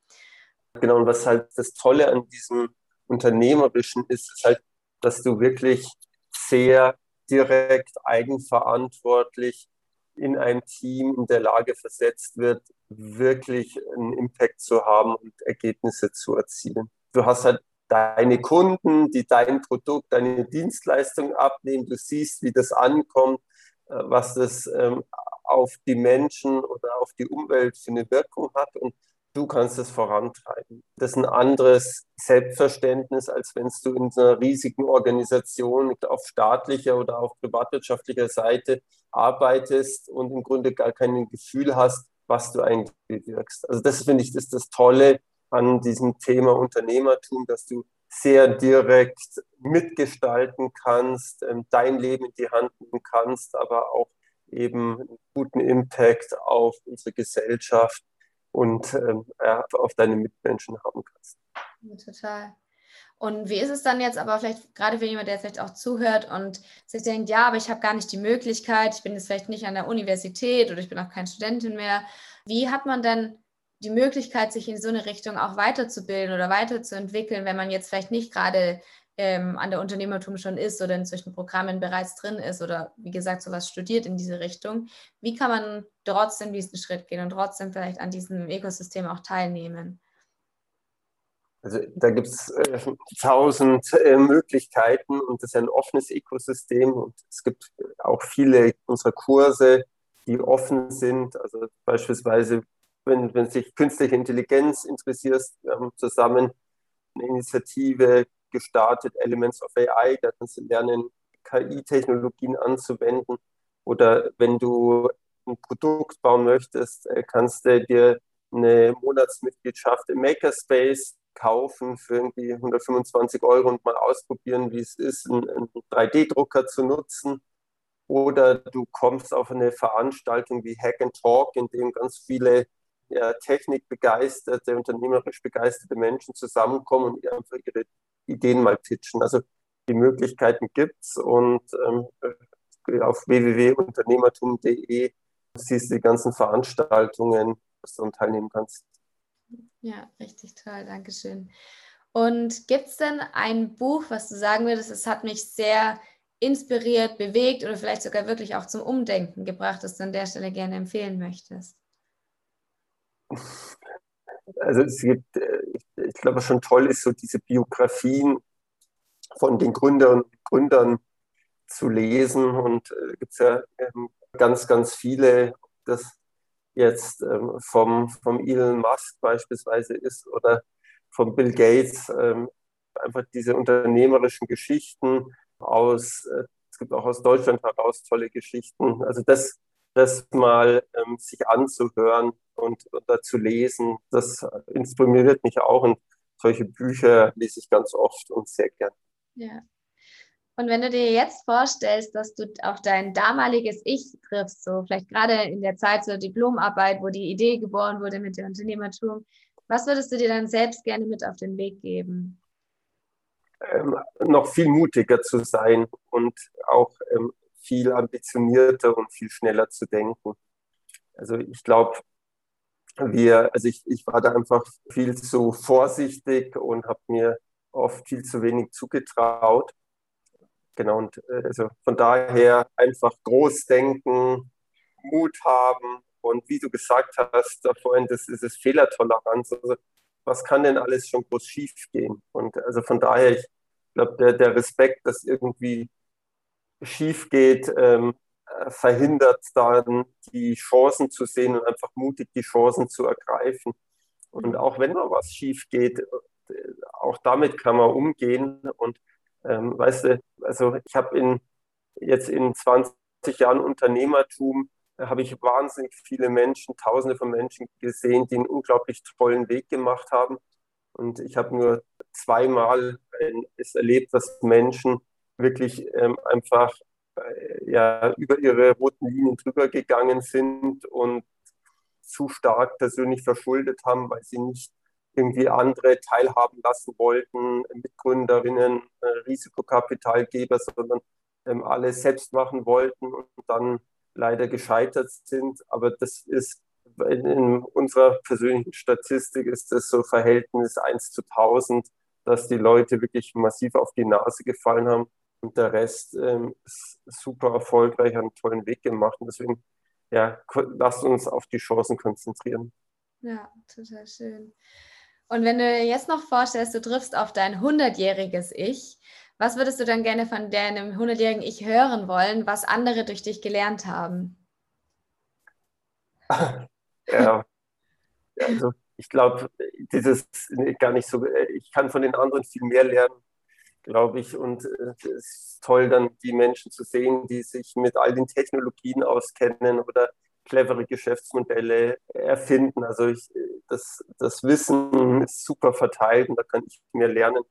Speaker 1: Genau, und was halt das Tolle an diesem Unternehmerischen ist, ist halt, dass du wirklich sehr direkt eigenverantwortlich in ein Team in der Lage versetzt wird, wirklich einen Impact zu haben und Ergebnisse zu erzielen. Du hast halt deine Kunden, die dein Produkt, deine Dienstleistung abnehmen. Du siehst, wie das ankommt, äh, was das ähm, auf die Menschen oder auf die Umwelt für eine Wirkung hat und du kannst es vorantreiben. Das ist ein anderes Selbstverständnis, als wenn du in einer riesigen Organisation auf staatlicher oder auf privatwirtschaftlicher Seite arbeitest und im Grunde gar kein Gefühl hast, was du eigentlich bewirkst. Also das finde ich, ist das Tolle an diesem Thema Unternehmertum, dass du sehr direkt mitgestalten kannst, ähm, dein Leben in die Hand nehmen kannst, aber auch eben einen guten Impact auf unsere Gesellschaft und ähm, auf deine Mitmenschen haben kannst.
Speaker 2: Total. Und wie ist es dann jetzt aber vielleicht gerade für jemanden, der vielleicht auch zuhört und sich denkt, ja, aber ich habe gar nicht die Möglichkeit, ich bin jetzt vielleicht nicht an der Universität oder ich bin auch keine Studentin mehr. Wie hat man denn die Möglichkeit, sich in so eine Richtung auch weiterzubilden oder weiterzuentwickeln, wenn man jetzt vielleicht nicht gerade ähm, an der Unternehmertum schon ist oder in solchen Programmen bereits drin ist oder wie gesagt sowas studiert in diese Richtung, wie kann man trotzdem diesen Schritt gehen und trotzdem vielleicht an diesem Ökosystem auch teilnehmen?
Speaker 1: Also da gibt es äh, tausend äh, Möglichkeiten und das ist ein offenes Ökosystem und es gibt auch viele unserer Kurse, die offen sind. Also beispielsweise, wenn, wenn sich künstliche Intelligenz interessierst, wir haben zusammen eine Initiative gestartet, Elements of AI, da kannst du lernen, KI-Technologien anzuwenden. Oder wenn du ein Produkt bauen möchtest, äh, kannst du dir eine Monatsmitgliedschaft im Makerspace kaufen für irgendwie 125 Euro und mal ausprobieren, wie es ist, einen 3D-Drucker zu nutzen. Oder du kommst auf eine Veranstaltung wie Hack and Talk, in dem ganz viele ja, technikbegeisterte, unternehmerisch begeisterte Menschen zusammenkommen und einfach ihre Ideen mal pitchen. Also die Möglichkeiten gibt es und ähm, auf www.unternehmertum.de siehst du die ganzen Veranstaltungen, dass du teilnehmen kannst.
Speaker 2: Ja, richtig toll, Dankeschön. Und gibt es denn ein Buch, was du sagen würdest, es hat mich sehr inspiriert, bewegt oder vielleicht sogar wirklich auch zum Umdenken gebracht, das du an der Stelle gerne empfehlen möchtest? [LAUGHS]
Speaker 1: Also es gibt, äh, ich, glaube schon toll ist so diese Biografien von den Gründern und Gründern zu lesen und äh, gibt ja ähm, ganz, ganz viele, das jetzt ähm, vom, vom Elon Musk beispielsweise ist oder von Bill Gates, ähm, einfach diese unternehmerischen Geschichten aus, äh, es gibt auch aus Deutschland heraus tolle Geschichten. Also das, das mal ähm, sich anzuhören und, oder zu lesen, das inspiriert mich auch und solche Bücher lese ich ganz oft und sehr gern.
Speaker 2: Ja, und wenn du dir jetzt vorstellst, dass du auf dein damaliges Ich triffst, so vielleicht gerade in der Zeit zur Diplomarbeit, wo die Idee geboren wurde mit dem Unternehmertum, was würdest du dir dann selbst gerne mit auf den Weg geben?
Speaker 1: Ähm, noch viel mutiger zu sein und auch ähm, viel ambitionierter und viel schneller zu denken. Also ich glaube, wir, also ich, ich war da einfach viel zu vorsichtig und habe mir oft viel zu wenig zugetraut. Genau, und äh, also von daher einfach groß denken, Mut haben und wie du gesagt hast, da vorhin, das ist es Fehlertoleranz. Also was kann denn alles schon groß schief gehen? Und also von daher, ich glaube, der, der Respekt, dass irgendwie schief geht, ähm, verhindert dann die Chancen zu sehen und einfach mutig die Chancen zu ergreifen. Und auch wenn mal was schief geht, äh, auch damit kann man umgehen und ähm, weißt du, also ich habe in, jetzt in 20 Jahren Unternehmertum, äh, habe ich wahnsinnig viele Menschen, tausende von Menschen gesehen, die einen unglaublich tollen Weg gemacht haben. Und ich habe nur zweimal es erlebt, dass Menschen wirklich ähm, einfach äh, ja, über ihre roten Linien drüber gegangen sind und zu stark persönlich verschuldet haben, weil sie nicht irgendwie andere teilhaben lassen wollten, Mitgründerinnen, äh, Risikokapitalgeber, sondern ähm, alle selbst machen wollten und dann leider gescheitert sind. Aber das ist in unserer persönlichen Statistik ist das so Verhältnis 1 zu 1000, dass die Leute wirklich massiv auf die Nase gefallen haben und der Rest ähm, ist super erfolgreich, einen tollen Weg gemacht. Und deswegen, ja, lasst uns auf die Chancen konzentrieren.
Speaker 2: Ja, total schön. Und wenn du dir jetzt noch vorstellst, du triffst auf dein 100-jähriges Ich, was würdest du dann gerne von deinem 100-jährigen Ich hören wollen, was andere durch dich gelernt haben? [LAUGHS]
Speaker 1: Ja, also ich glaube, dieses gar nicht so, ich kann von den anderen viel mehr lernen, glaube ich. Und äh, es ist toll, dann die Menschen zu sehen, die sich mit all den Technologien auskennen oder clevere Geschäftsmodelle erfinden. Also ich, das, das Wissen ist super verteilt und da kann ich mehr lernen.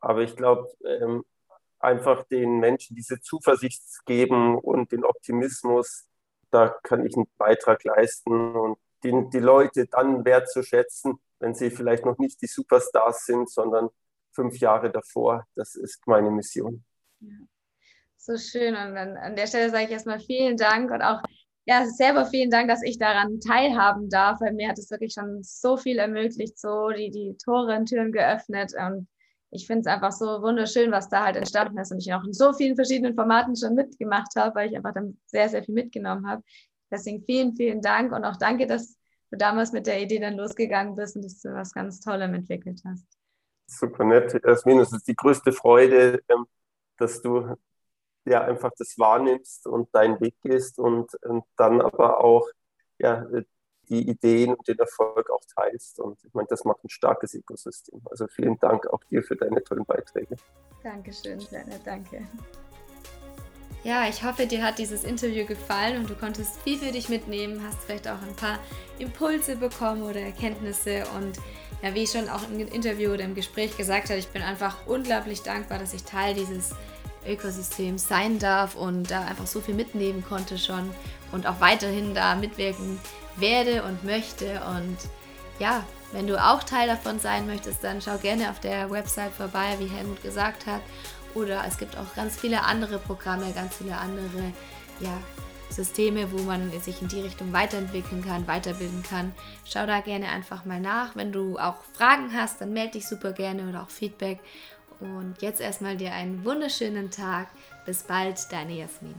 Speaker 1: Aber ich glaube, ähm, einfach den Menschen diese Zuversicht geben und den Optimismus, da kann ich einen Beitrag leisten und den, die Leute dann wertzuschätzen, wenn sie vielleicht noch nicht die Superstars sind, sondern fünf Jahre davor. Das ist meine Mission.
Speaker 2: So schön. Und an, an der Stelle sage ich erstmal vielen Dank und auch ja, selber vielen Dank, dass ich daran teilhaben darf, weil mir hat es wirklich schon so viel ermöglicht, so die, die Tore und Türen geöffnet. Und ich finde es einfach so wunderschön, was da halt entstanden ist und ich auch in so vielen verschiedenen Formaten schon mitgemacht habe, weil ich einfach dann sehr, sehr viel mitgenommen habe. Deswegen vielen, vielen Dank und auch danke, dass du damals mit der Idee dann losgegangen bist und dass du was ganz Tollem entwickelt hast.
Speaker 1: Super nett, Jasmin. Es ist die größte Freude, ähm, dass du ja einfach das wahrnimmst und deinen Weg gehst und, und dann aber auch ja, die Ideen und den Erfolg auch teilst. Und ich meine, das macht ein starkes Ökosystem. Also vielen Dank auch dir für deine tollen Beiträge.
Speaker 2: Dankeschön, Lena, danke. Ja, ich hoffe, dir hat dieses Interview gefallen und du konntest viel für dich mitnehmen, hast vielleicht auch ein paar Impulse bekommen oder Erkenntnisse und ja, wie ich schon auch im Interview oder im Gespräch gesagt habe, ich bin einfach unglaublich dankbar, dass ich Teil dieses Ökosystems sein darf und da einfach so viel mitnehmen konnte schon und auch weiterhin da mitwirken werde und möchte. Und ja, wenn du auch Teil davon sein möchtest, dann schau gerne auf der Website vorbei, wie Helmut gesagt hat. Oder es gibt auch ganz viele andere Programme, ganz viele andere ja, Systeme, wo man sich in die Richtung weiterentwickeln kann, weiterbilden kann. Schau da gerne einfach mal nach. Wenn du auch Fragen hast, dann melde dich super gerne oder auch Feedback. Und jetzt erstmal dir einen wunderschönen Tag. Bis bald, deine Jasmin.